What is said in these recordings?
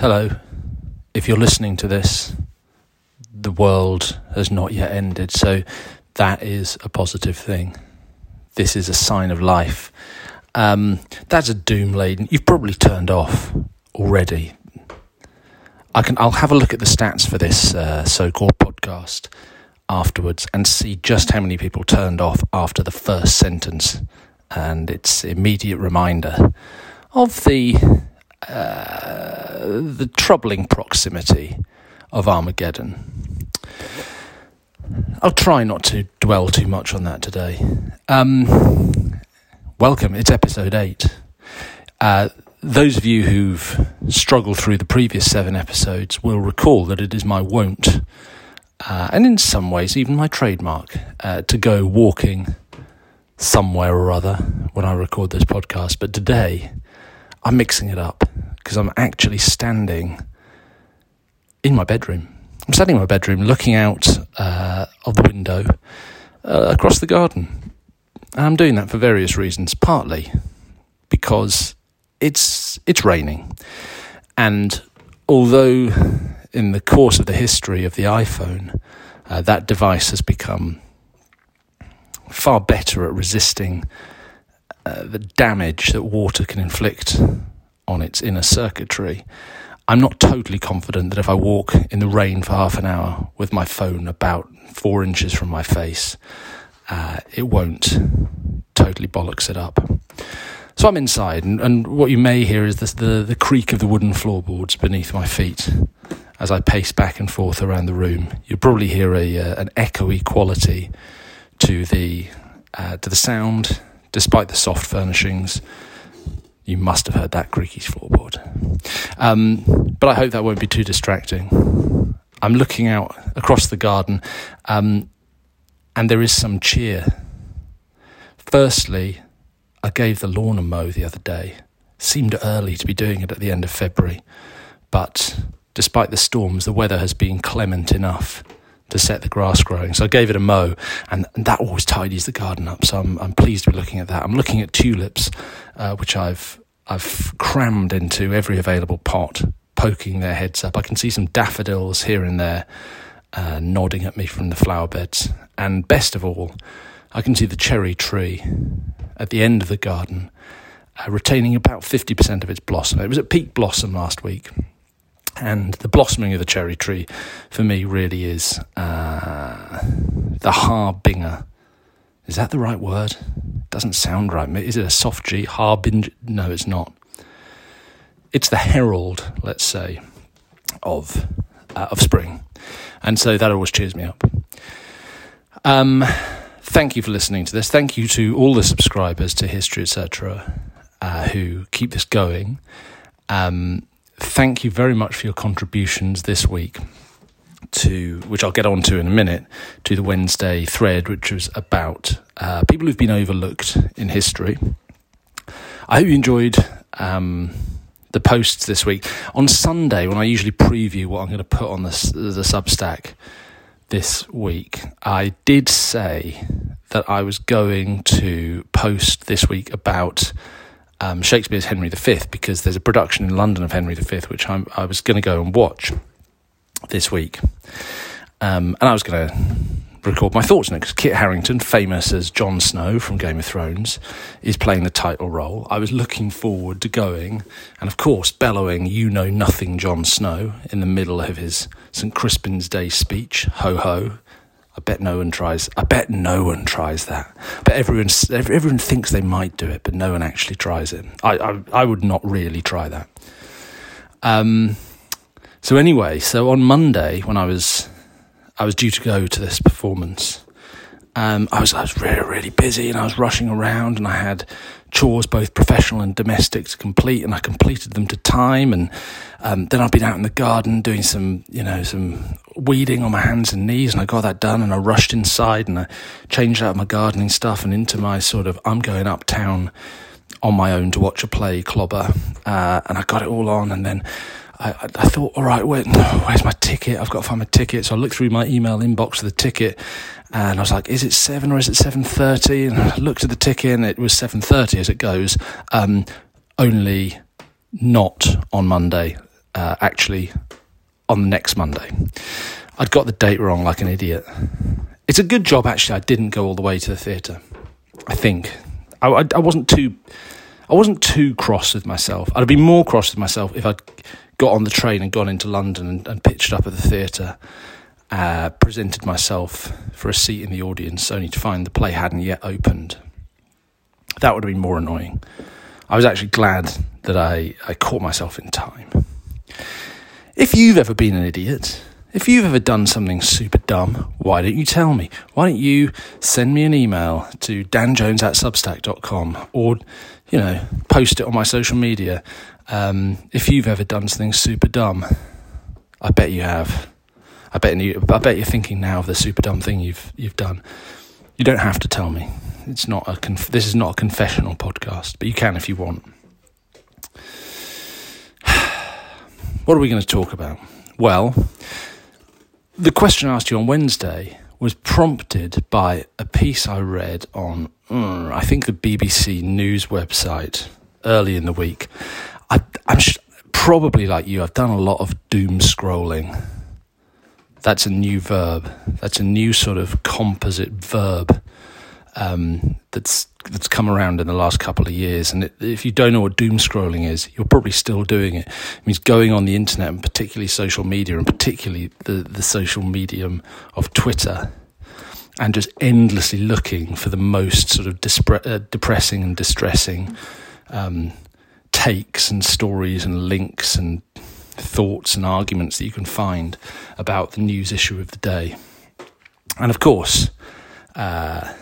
Hello. If you're listening to this, the world has not yet ended, so that is a positive thing. This is a sign of life. Um, that's a doom laden. You've probably turned off already. I can. I'll have a look at the stats for this uh, so-called podcast afterwards and see just how many people turned off after the first sentence, and it's immediate reminder of the uh, the troubling proximity of Armageddon. I'll try not to dwell too much on that today. Um, welcome, it's episode 8. Uh, those of you who've struggled through the previous seven episodes will recall that it is my wont, uh, and in some ways even my trademark, uh, to go walking somewhere or other when I record this podcast. But today, I'm mixing it up because I'm actually standing in my bedroom. I'm standing in my bedroom looking out uh, of the window uh, across the garden. And I'm doing that for various reasons, partly because it's it's raining. And although in the course of the history of the iPhone, uh, that device has become far better at resisting uh, the damage that water can inflict on its inner circuitry. I'm not totally confident that if I walk in the rain for half an hour with my phone about four inches from my face, uh, it won't totally bollocks it up. So I'm inside, and, and what you may hear is this, the, the creak of the wooden floorboards beneath my feet as I pace back and forth around the room. You'll probably hear a, uh, an echoey quality to the, uh, to the sound despite the soft furnishings. You must have heard that creaky floorboard. Um, but I hope that won't be too distracting. I'm looking out across the garden, um, and there is some cheer. Firstly, I gave the lawn a mow the other day. Seemed early to be doing it at the end of February, but despite the storms, the weather has been clement enough to set the grass growing. So I gave it a mow, and, that always tidies the garden up. So I'm, I'm pleased to be looking at that. I'm looking at tulips, uh, which I've I've crammed into every available pot, poking their heads up. I can see some daffodils here and there, uh, nodding at me from the flower beds. And best of all, I can see the cherry tree at the end of the garden, uh, retaining about 50% of its blossom. It was at peak blossom last week. And the blossoming of the cherry tree for me really is uh, the harbinger. Is that the right word? Doesn't sound right. Is it a soft G? Harbinger? No, it's not. It's the herald, let's say, of uh, of spring, and so that always cheers me up. Um, thank you for listening to this. Thank you to all the subscribers to History Etc. Uh, who keep this going. Um, thank you very much for your contributions this week to which I'll get on to in a minute to the Wednesday thread, which was about uh, people who've been overlooked in history. I hope you enjoyed um, the posts this week. On Sunday, when I usually preview what I'm going to put on the, the Substack this week, I did say that I was going to post this week about um, Shakespeare's Henry V because there's a production in London of Henry V which I'm, i was going to go and watch this week. Um, and I was going to record my thoughts on it because Kit Harington, famous as Jon Snow from Game of Thrones, is playing the title role. I was looking forward to going and, of course, bellowing, You know nothing, Jon Snow, in the middle of his St. Crispin's Day speech. Ho ho. I bet no one tries. I bet no one tries that. But everyone, everyone thinks they might do it, but no one actually tries it. I, I, I would not really try that. Um, so anyway, so on Monday when I was I was due to go to this performance, um, I was I was really really busy and I was rushing around and I had chores both professional and domestic to complete and I completed them to time and um, then I've been out in the garden doing some you know some weeding on my hands and knees and I got that done and I rushed inside and I changed out my gardening stuff and into my sort of I'm going uptown on my own to watch a play clobber uh, and I got it all on and then I, I thought, all right, where, where's my ticket? I've got to find my ticket. So I looked through my email inbox for the ticket, and I was like, is it seven or is it seven thirty? And I looked at the ticket, and it was seven thirty as it goes. Um, only not on Monday. Uh, actually on the next Monday. I'd got the date wrong like an idiot. It's a good job, actually, I didn't go all the way to the theatre. I think. I, I, I wasn't too. I wasn't too cross with myself. I'd have been more cross with myself if I'd got on the train and gone into London and, and pitched up at the theatre, uh, presented myself for a seat in the audience, only to find the play hadn't yet opened. That would have been more annoying. I was actually glad that I, I caught myself in time. If you've ever been an idiot, if you've ever done something super dumb, why don't you tell me? Why don't you send me an email to danjones at substack.com or, you know, post it on my social media um, if you've ever done something super dumb. I bet you have. I bet you. I bet you're thinking now of the super dumb thing you've you've done. You don't have to tell me. It's not a. Conf- this is not a confessional podcast, but you can if you want. What are we going to talk about? Well, the question I asked you on Wednesday was prompted by a piece I read on, mm, I think, the BBC News website early in the week. I, am sh- probably like you, I've done a lot of doom scrolling. That's a new verb. That's a new sort of composite verb um, that's that's come around in the last couple of years. And it, if you don't know what doom scrolling is, you're probably still doing it. It means going on the internet and particularly social media, and particularly the the social medium of Twitter, and just endlessly looking for the most sort of dispre- uh, depressing and distressing um, takes and stories and links and thoughts and arguments that you can find about the news issue of the day. And of course. Uh,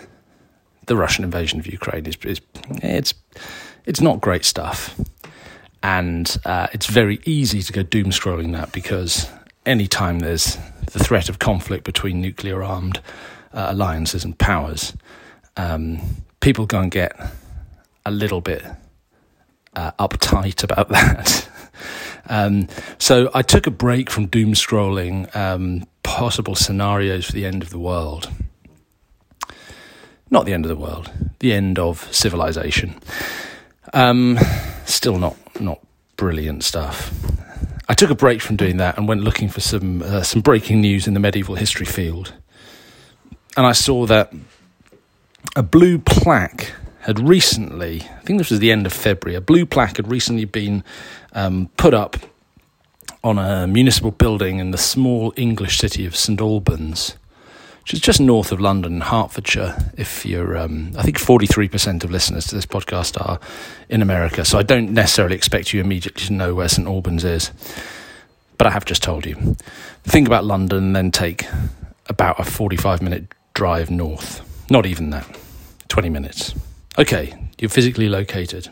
the Russian invasion of Ukraine is, is it's it's not great stuff, and uh, it's very easy to go doom scrolling that because anytime there's the threat of conflict between nuclear armed uh, alliances and powers, um, people go and get a little bit uh, uptight about that. um, so I took a break from doom scrolling um, possible scenarios for the end of the world not the end of the world, the end of civilization. Um, still not not brilliant stuff. I took a break from doing that and went looking for some uh, some breaking news in the medieval history field, and I saw that a blue plaque had recently, I think this was the end of February, a blue plaque had recently been um, put up on a municipal building in the small English city of St Albans which is just north of London, Hertfordshire. If you're, um, I think 43% of listeners to this podcast are in America, so I don't necessarily expect you immediately to know where St Albans is, but I have just told you. Think about London, then take about a 45 minute drive north. Not even that, 20 minutes. Okay, you're physically located.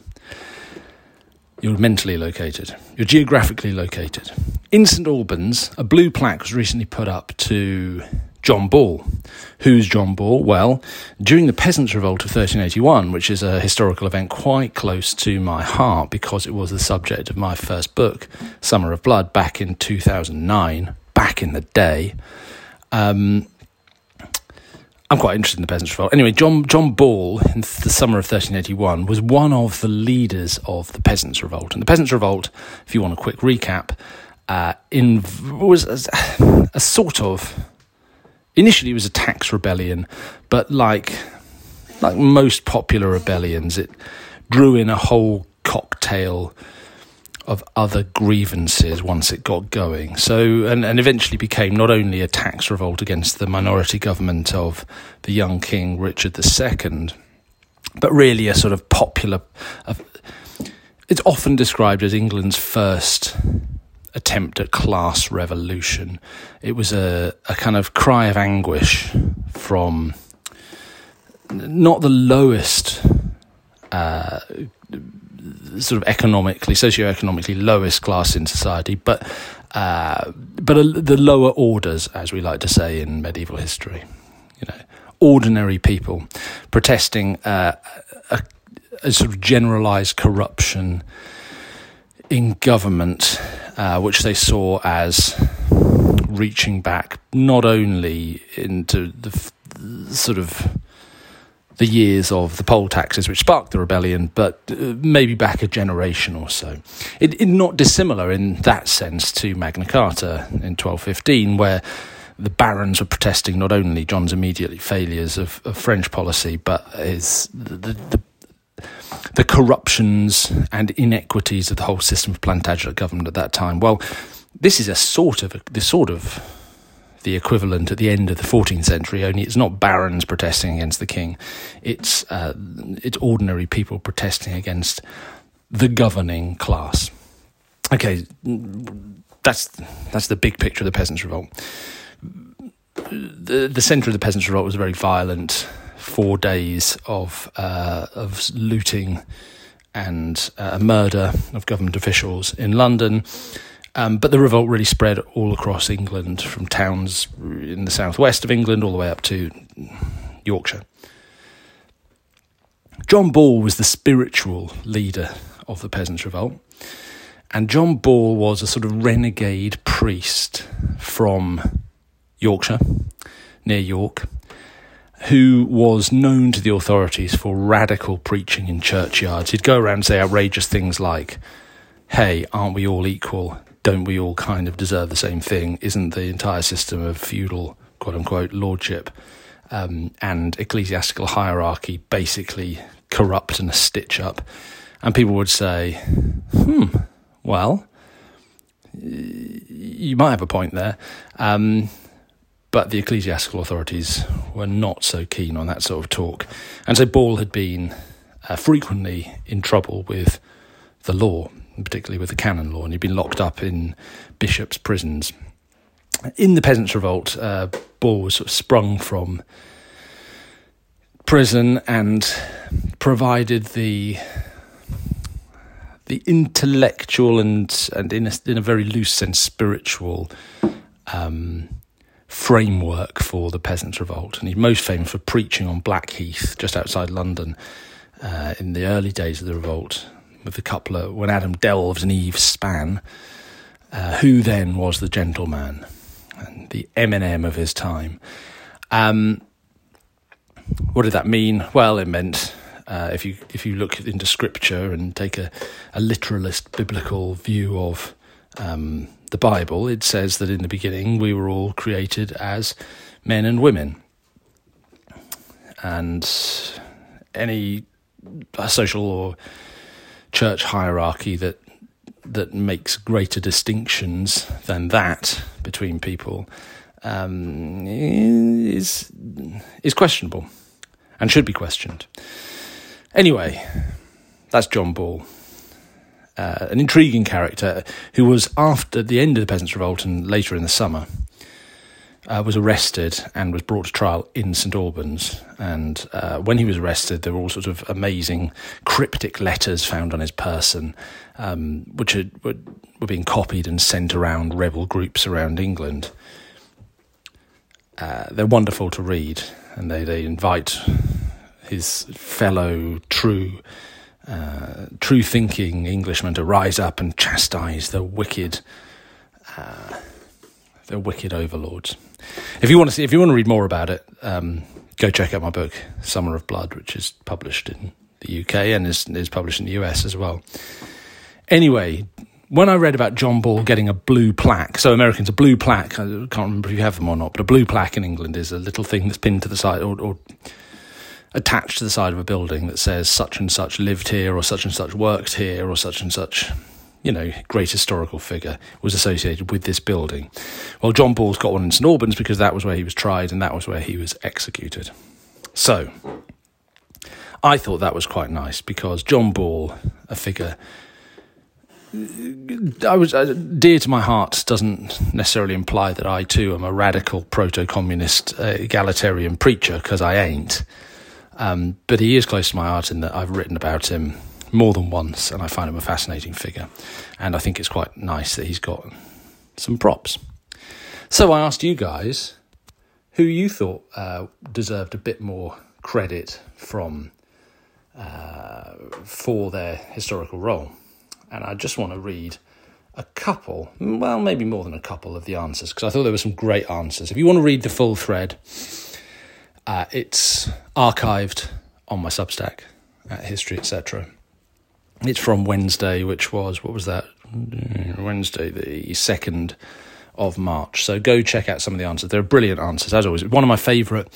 You're mentally located. You're geographically located. In St Albans, a blue plaque was recently put up to John Ball. Who's John Ball? Well, during the Peasants' Revolt of 1381, which is a historical event quite close to my heart because it was the subject of my first book, Summer of Blood, back in 2009, back in the day. Um, I'm quite interested in the Peasants' Revolt. Anyway, John John Ball in the summer of 1381 was one of the leaders of the Peasants' Revolt. And the Peasants' Revolt, if you want a quick recap, uh, in, was a, a sort of initially it was a tax rebellion, but like like most popular rebellions, it drew in a whole cocktail of other grievances once it got going. So, and, and eventually became not only a tax revolt against the minority government of the young king Richard II, but really a sort of popular. It's often described as England's first attempt at class revolution. It was a, a kind of cry of anguish from not the lowest, uh, sort of economically, socio-economically lowest class in society, but uh, but a, the lower orders, as we like to say in medieval history. You know, ordinary people protesting uh, a, a sort of generalized corruption in government, uh, which they saw as reaching back not only into the f- sort of the years of the poll taxes, which sparked the rebellion, but uh, maybe back a generation or so. It, it not dissimilar in that sense to Magna Carta in 1215, where the barons were protesting not only John's immediate failures of, of French policy, but his the, the, the corruptions and inequities of the whole system of Plantagenet government at that time. Well, this is a sort of the sort of the equivalent at the end of the 14th century. Only it's not barons protesting against the king; it's uh, it's ordinary people protesting against the governing class. Okay, that's that's the big picture of the peasants' revolt. The the centre of the peasants' revolt was very violent. Four days of uh, of looting and uh, murder of government officials in London. Um, but the revolt really spread all across England, from towns in the southwest of England all the way up to Yorkshire. John Ball was the spiritual leader of the Peasants' Revolt, and John Ball was a sort of renegade priest from Yorkshire, near York, who was known to the authorities for radical preaching in churchyards. He'd go around and say outrageous things like, Hey, aren't we all equal? don't we all kind of deserve the same thing? Isn't the entire system of feudal, quote unquote, lordship um, and ecclesiastical hierarchy basically corrupt and a stitch up? And people would say, hmm, well, you might have a point there. Um, but the ecclesiastical authorities were not so keen on that sort of talk. And so Ball had been uh, frequently in trouble with the law particularly with the canon law, and he'd been locked up in bishops' prisons. In the Peasants' Revolt, uh, Ball was sort of sprung from prison and provided the the intellectual and and in a, in a very loose sense spiritual um, framework for the Peasants' Revolt, and he's most famous for preaching on Blackheath, just outside London, uh, in the early days of the revolt with the couplet when Adam delves and Eve span. Uh, who then was the gentleman and the Eminem of his time? Um, what did that mean? Well, it meant uh, if you if you look into scripture and take a, a literalist biblical view of um, the Bible, it says that in the beginning we were all created as men and women, and any social or church hierarchy that that makes greater distinctions than that between people um, is is questionable and should be questioned. Anyway, that's John Ball, uh, an intriguing character who was after the end of the Peasants' Revolt and later in the summer uh, was arrested and was brought to trial in St Albans. And uh, when he was arrested, there were all sorts of amazing cryptic letters found on his person, um, which had, were, were being copied and sent around rebel groups around England. Uh, they're wonderful to read, and they, they invite his fellow true. Uh, true thinking Englishmen to rise up and chastise the wicked, uh, the wicked overlords. If you want to see, if you want to read more about it, um, go check out my book, Summer of Blood, which is published in the UK and is, is published in the US as well. Anyway, when I read about John Ball getting a blue plaque, so Americans, a blue plaque, I can't remember if you have them or not, but a blue plaque in England is a little thing that's pinned to the side or, or attached to the side of a building that says such and such lived here or such and such worked here or such and such you know, great historical figure was associated with this building. Well, John Ball's got one in St Albans because that was where he was tried and that was where he was executed. So, I thought that was quite nice because John Ball, a figure I was uh, dear to my heart doesn't necessarily imply that I too am a radical proto-communist uh, egalitarian preacher because I ain't. Um, but he is close to my heart in that I've written about him more than once, and I find him a fascinating figure. And I think it's quite nice that he's got some props. So I asked you guys who you thought uh, deserved a bit more credit from uh, for their historical role, and I just want to read a couple, well, maybe more than a couple of the answers because I thought there were some great answers. If you want to read the full thread, uh, it's archived on my Substack at History Etc. It's from Wednesday, which was what was that? Wednesday, the second of March. So go check out some of the answers. They're brilliant answers, as always. One of my favourite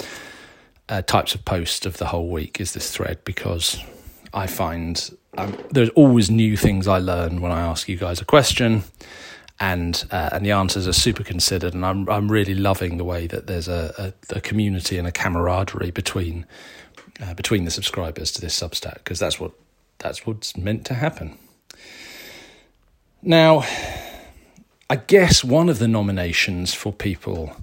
uh, types of post of the whole week is this thread because I find um, there's always new things I learn when I ask you guys a question, and uh, and the answers are super considered, and I'm I'm really loving the way that there's a, a, a community and a camaraderie between uh, between the subscribers to this Substack because that's what that's what's meant to happen. Now, I guess one of the nominations for people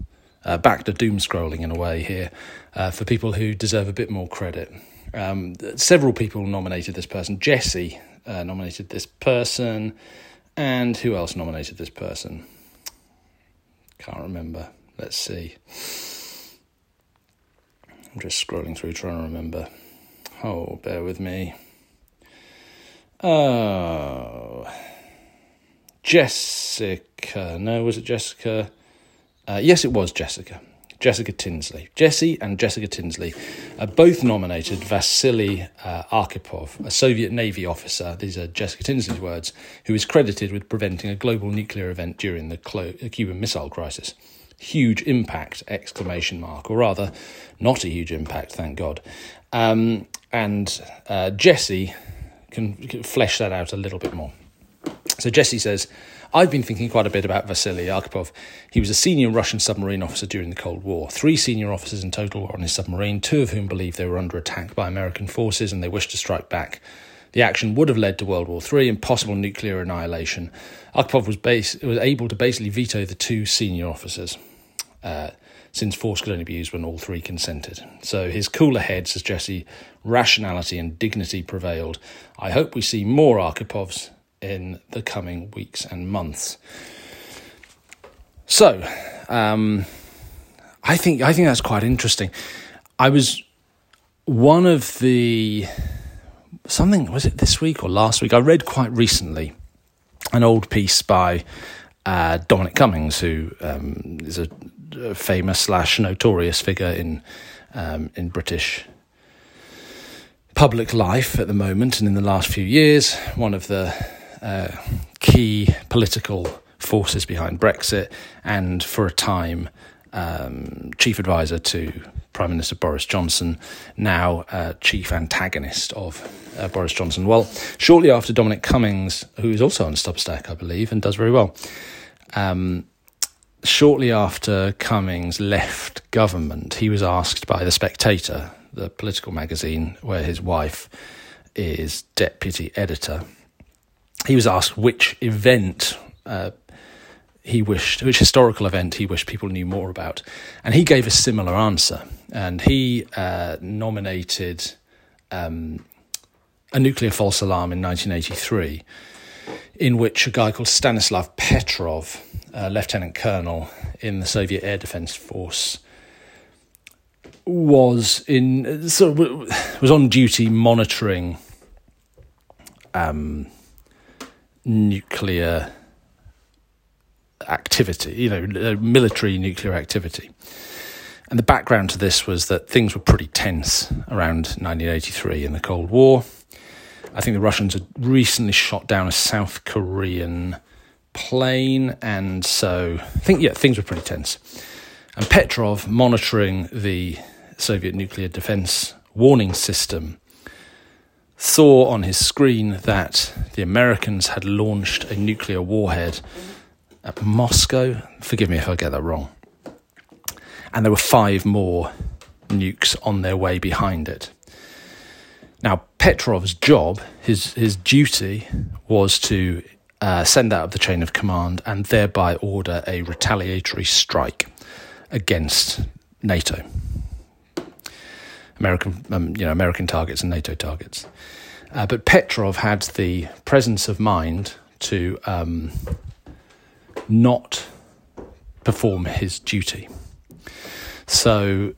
uh, back to doom scrolling in a way here uh, for people who deserve a bit more credit. Um, several people nominated this person. Jesse uh, nominated this person, and who else nominated this person? Can't remember. Let's see. I'm just scrolling through trying to remember. Oh, bear with me. Oh. Jessica. No, was it Jessica? Uh, yes, it was Jessica. Jessica Tinsley. Jesse and Jessica Tinsley are both nominated Vasily uh, Arkhipov, a Soviet Navy officer, these are Jessica Tinsley's words, who is credited with preventing a global nuclear event during the Cuban Missile Crisis. Huge impact, exclamation mark, or rather, not a huge impact, thank God. Um, and uh, Jesse can, can flesh that out a little bit more. So Jesse says, I've been thinking quite a bit about Vasily Arkhipov. He was a senior Russian submarine officer during the Cold War. Three senior officers in total were on his submarine, two of whom believed they were under attack by American forces and they wished to strike back. The action would have led to World War III and possible nuclear annihilation. Arkhipov was, base, was able to basically veto the two senior officers. Uh, since force could only be used when all three consented. So his cooler head, says Jesse, rationality and dignity prevailed. I hope we see more Arkhipovs in the coming weeks and months. So, um, I think I think that's quite interesting. I was one of the something was it this week or last week? I read quite recently an old piece by uh, Dominic Cummings, who um, is a, a, famous slash notorious figure in um, in British public life at the moment and in the last few years. One of the uh, key political forces behind Brexit, and for a time, um, chief advisor to Prime Minister Boris Johnson, now uh, chief antagonist of uh, Boris Johnson. Well, shortly after Dominic Cummings, who is also on Substack, I believe, and does very well, um, shortly after Cummings left government, he was asked by The Spectator, the political magazine where his wife is deputy editor, he was asked which event uh, he wished, which historical event he wished people knew more about, and he gave a similar answer. And he uh, nominated um, a nuclear false alarm in 1983, in which a guy called Stanislav Petrov, a lieutenant colonel in the Soviet Air Defense Force, was in of was on duty monitoring. Um, nuclear activity, you know, uh, military nuclear activity. And the background to this was that things were pretty tense around 1983 in the Cold War. I think the Russians had recently shot down a South Korean plane, and so I think, yeah, things were pretty tense. And Petrov, monitoring the Soviet nuclear defense warning system, saw on his screen that the Americans had launched a nuclear warhead at Moscow. Forgive me if I get that wrong. And there were five more nukes on their way behind it. Now, Petrov's job, his, his duty, was to uh, send out of the chain of command and thereby order a retaliatory strike against NATO. American, um, you know, American targets and NATO targets. Uh, but Petrov had the presence of mind to um, not perform his duty. So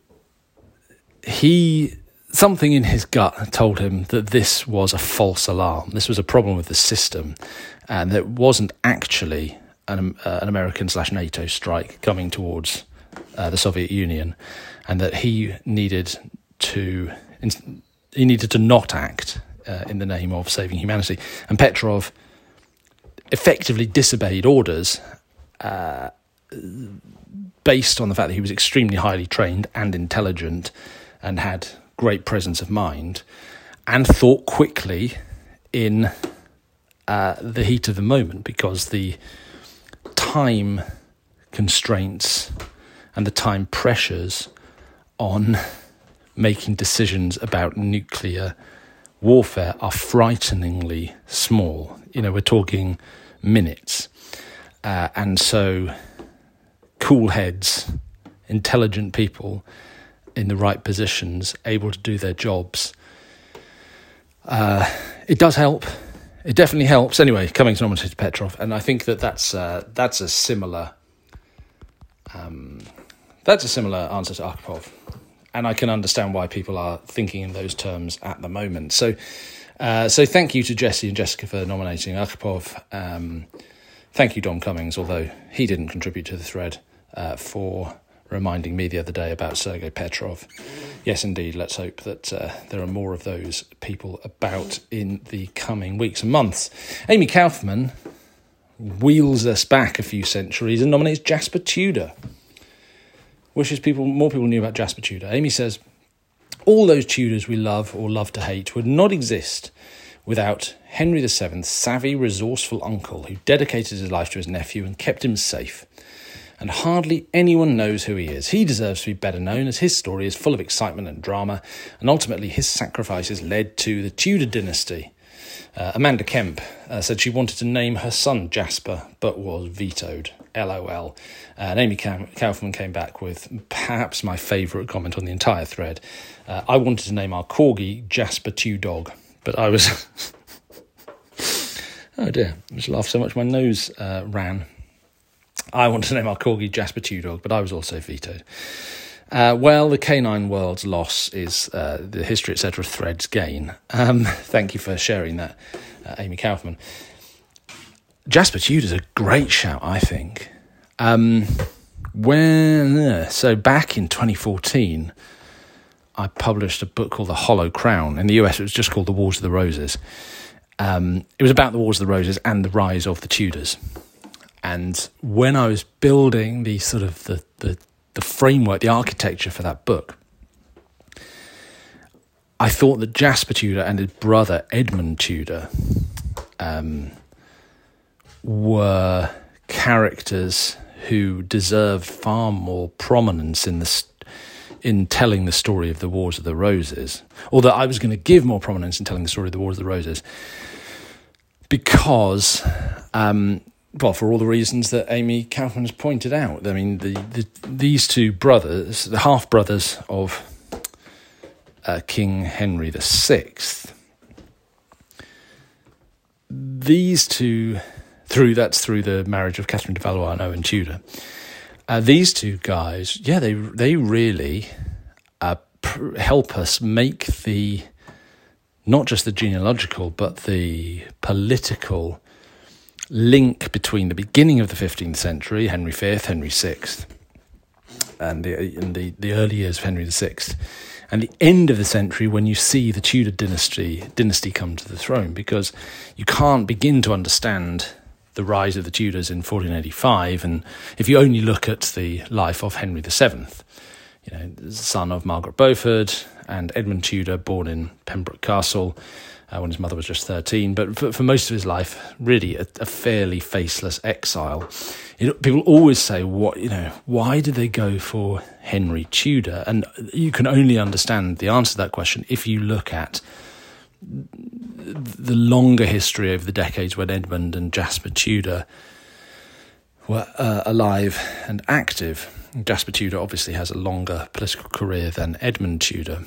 he something in his gut told him that this was a false alarm. This was a problem with the system, and that wasn't actually an, uh, an American slash NATO strike coming towards uh, the Soviet Union, and that he needed to he needed to not act uh, in the name of saving humanity. And Petrov effectively disobeyed orders uh, based on the fact that he was extremely highly trained and intelligent and had great presence of mind and thought quickly in uh, the heat of the moment because the time constraints and the time pressures on making decisions about nuclear warfare are frighteningly small. You know, we're talking minutes. Uh, and so, cool heads, intelligent people in the right positions, able to do their jobs. Uh, it does help. It definitely helps. Anyway, coming to nominate Petrov, and I think that that's uh, that's a similar um, that's a similar answer to Arkhipov and I can understand why people are thinking in those terms at the moment. So, uh, so thank you to Jesse and Jessica for nominating Arkhipov. Um, thank you, Dom Cummings, although he didn't contribute to the thread, uh, for reminding me the other day about Sergei Petrov. Yes, indeed. Let's hope that uh, there are more of those people about in the coming weeks and months. Amy Kaufman wheels us back a few centuries and nominates Jasper Tudor wishes people more people knew about Jasper Tudor. Amy says, all those Tudors we love or love to hate would not exist without Henry VII's savvy, resourceful uncle who dedicated his life to his nephew and kept him safe. And hardly anyone knows who he is. He deserves to be better known as his story is full of excitement and drama, and ultimately his sacrifices led to the Tudor dynasty. Uh, Amanda Kemp uh, said she wanted to name her son Jasper, but was vetoed. LOL. And Amy Kaufman came back with perhaps my favourite comment on the entire thread. Uh, I wanted to name our corgi Jasper Two Dog, but I was. oh dear, I just laughed so much my nose uh, ran. I wanted to name our corgi Jasper Two Dog, but I was also vetoed. Uh, well, the canine world's loss is uh, the history, etc. threads gain. Um, thank you for sharing that, uh, Amy Kaufman. Jasper Tudor's a great shout, I think. Um, when so back in 2014, I published a book called The Hollow Crown. In the US, it was just called The Wars of the Roses. Um, it was about the Wars of the Roses and the rise of the Tudors. And when I was building the sort of the, the, the framework, the architecture for that book, I thought that Jasper Tudor and his brother Edmund Tudor um, were characters who deserved far more prominence in the in telling the story of the Wars of the Roses. Although I was going to give more prominence in telling the story of the Wars of the Roses because, um, well, for all the reasons that Amy Kaufman has pointed out. I mean, the, the these two brothers, the half brothers of uh, King Henry VI, these two through that's through the marriage of Catherine de Valois and Owen Tudor. Uh, these two guys, yeah, they they really uh, pr- help us make the not just the genealogical but the political link between the beginning of the 15th century, Henry V, Henry VI, and the, and the, the early years of Henry VI, and the end of the century when you see the Tudor dynasty dynasty come to the throne, because you can't begin to understand the rise of the Tudors in 1485, and if you only look at the life of Henry VII, you know, son of Margaret Beaufort and Edmund Tudor, born in Pembroke Castle uh, when his mother was just 13, but for, for most of his life, really a, a fairly faceless exile. people always say, "What you know? Why did they go for Henry Tudor?" And you can only understand the answer to that question if you look at the longer history over the decades when Edmund and Jasper Tudor were uh, alive and active. Jasper Tudor obviously has a longer political career than Edmund Tudor.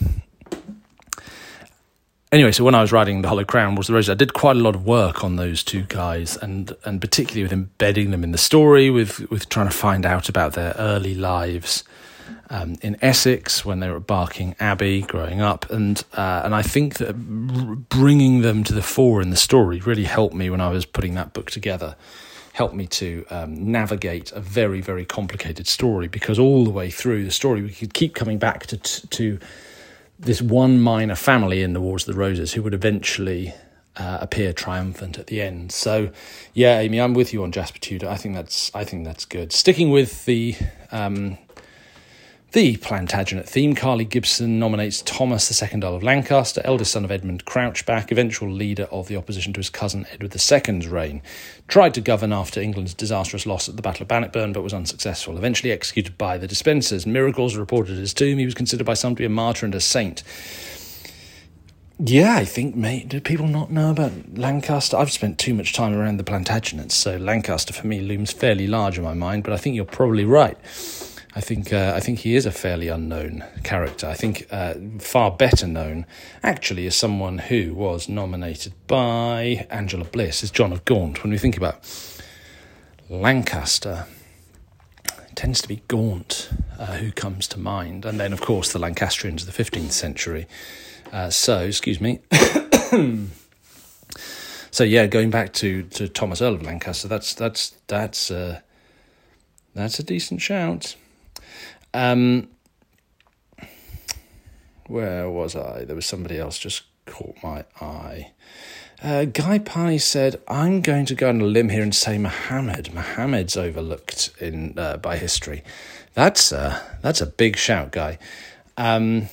Anyway, so when I was writing The Hollow Crown was the Rose, I did quite a lot of work on those two guys, and and particularly with embedding them in the story, with with trying to find out about their early lives, um, in Essex when they were at Barking Abbey growing up, and uh, and I think that bringing them to the fore in the story really helped me when I was putting that book together. Helped me to um, navigate a very very complicated story because all the way through the story we could keep coming back to to this one minor family in the Wars of the Roses who would eventually uh, appear triumphant at the end. So, yeah, Amy, I'm with you on Jasper Tudor. I think that's I think that's good. Sticking with the um, the Plantagenet theme, Carly Gibson nominates Thomas II Earl of Lancaster, eldest son of Edmund Crouchback, eventual leader of the opposition to his cousin Edward II's reign. Tried to govern after England's disastrous loss at the Battle of Bannockburn, but was unsuccessful. Eventually executed by the Despensers. Miracles reported at his tomb. He was considered by some to be a martyr and a saint. Yeah, I think, mate. Do people not know about Lancaster? I've spent too much time around the Plantagenets, so Lancaster for me looms fairly large in my mind, but I think you're probably right. I think uh, I think he is a fairly unknown character. I think uh, far better known, actually, as someone who was nominated by Angela Bliss, is John of Gaunt. When we think about Lancaster, it tends to be Gaunt uh, who comes to mind, and then of course the Lancastrians of the fifteenth century. Uh, so, excuse me. so yeah, going back to, to Thomas Earl of Lancaster, that's that's that's uh, that's a decent shout. Um, where was I? There was somebody else just caught my eye. Uh, Guy Pye said, "I'm going to go on a limb here and say Muhammad. Muhammad's overlooked in uh, by history. That's a, that's a big shout, Guy. Um,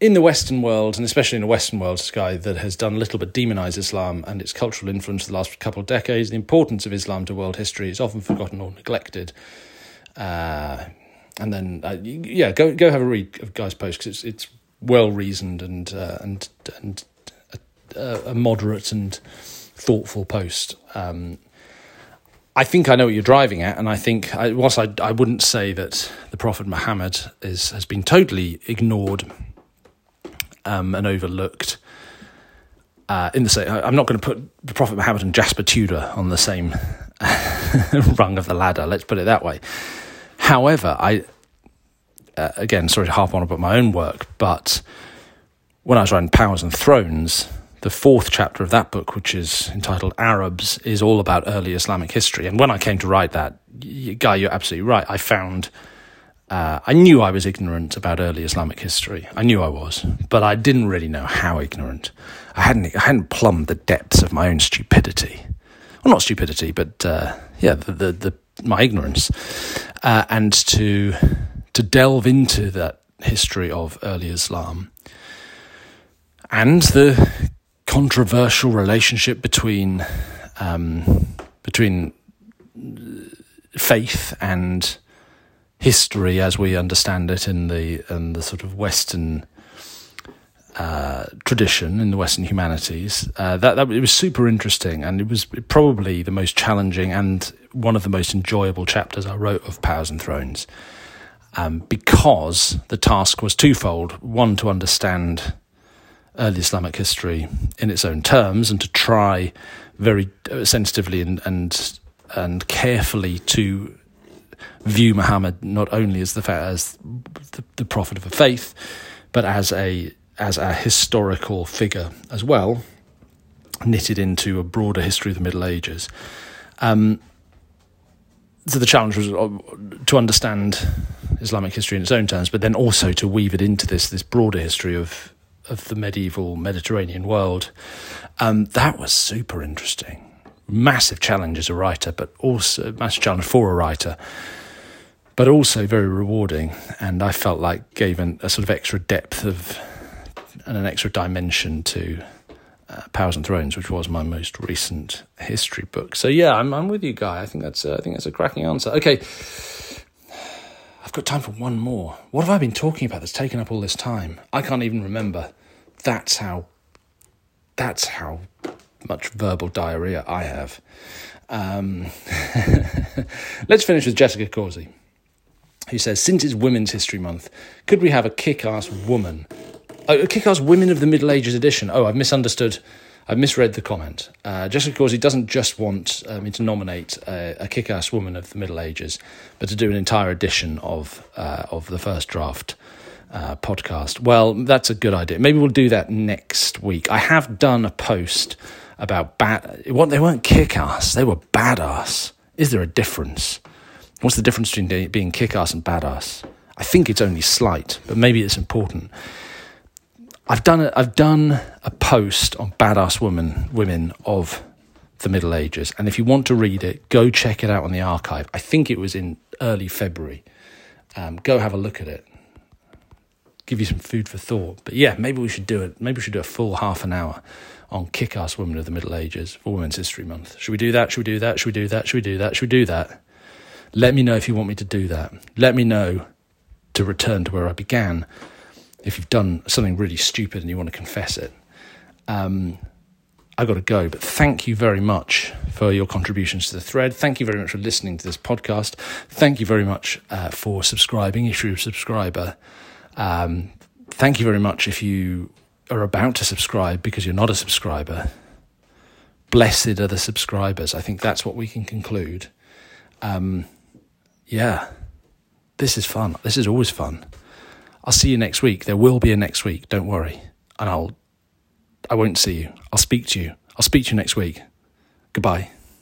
in the Western world, and especially in the Western world, guy that has done little but demonize Islam and its cultural influence the last couple of decades. The importance of Islam to world history is often forgotten or neglected." Uh, and then uh, yeah, go go have a read of Guy's post because it's it's well reasoned and uh, and and a, a, moderate and thoughtful post. Um, I think I know what you're driving at, and I think I, whilst I I wouldn't say that the Prophet Muhammad is has been totally ignored um, and overlooked. Uh, in the same, I'm not going to put the Prophet Muhammad and Jasper Tudor on the same rung of the ladder. Let's put it that way. However, I uh, again sorry to harp on about my own work, but when I was writing Powers and Thrones, the fourth chapter of that book, which is entitled Arabs, is all about early Islamic history. And when I came to write that, Guy, you're absolutely right. I found uh, I knew I was ignorant about early Islamic history. I knew I was, but I didn't really know how ignorant. I hadn't I hadn't plumbed the depths of my own stupidity. Well, not stupidity, but uh, yeah, the, the, the my ignorance, uh, and to to delve into that history of early Islam and the controversial relationship between um, between faith and history as we understand it in the in the sort of Western uh, tradition in the Western humanities. Uh, that, that it was super interesting, and it was probably the most challenging and one of the most enjoyable chapters I wrote of Powers and Thrones, um, because the task was twofold: one to understand early Islamic history in its own terms, and to try very uh, sensitively and and and carefully to view Muhammad not only as the as the, the prophet of a faith, but as a as a historical figure as well, knitted into a broader history of the Middle Ages. Um, so the challenge was uh, to understand Islamic history in its own terms, but then also to weave it into this this broader history of of the medieval Mediterranean world. Um, that was super interesting. Massive challenge as a writer, but also massive challenge for a writer, but also very rewarding. And I felt like gave an, a sort of extra depth of and an extra dimension to uh, Powers and Thrones, which was my most recent history book. So yeah, I'm I'm with you, Guy. I think that's uh, I think that's a cracking answer. Okay, I've got time for one more. What have I been talking about that's taken up all this time? I can't even remember. That's how. That's how much verbal diarrhea I have. Um, let's finish with Jessica Causey, who says, Since it's Women's History Month, could we have a kick ass woman Oh, Kick-Ass Women of the Middle Ages edition. Oh, I've misunderstood. I've misread the comment. Uh, Jessica Causey doesn't just want uh, me to nominate a, a kick-ass woman of the Middle Ages, but to do an entire edition of uh, of the first draft uh, podcast. Well, that's a good idea. Maybe we'll do that next week. I have done a post about bad. What they weren't kick-ass; they were badass. Is there a difference? What's the difference between being kick-ass and badass? I think it's only slight, but maybe it's important I've done a, I've done a post on badass women women of the Middle Ages, and if you want to read it, go check it out on the archive. I think it was in early February. Um, go have a look at it. Give you some food for thought. But yeah, maybe we should do it. Maybe we should do a full half an hour on kick-ass women of the Middle Ages for Women's History Month. Should we do that? Should we do that? Should we do that? Should we do that? Should we do that? Let me know if you want me to do that. Let me know to return to where I began if you've done something really stupid and you want to confess it. Um, I got to go, but thank you very much for your contributions to the thread. Thank you very much for listening to this podcast. Thank you very much uh, for subscribing if you're a subscriber. Um, thank you very much if you are about to subscribe because you're not a subscriber. Blessed are the subscribers. I think that's what we can conclude. Um, yeah, this is fun. This is always fun. I'll see you next week. There will be a next week. Don't worry. And I'll, I won't see you. I'll speak to you. I'll speak to you next week. Goodbye.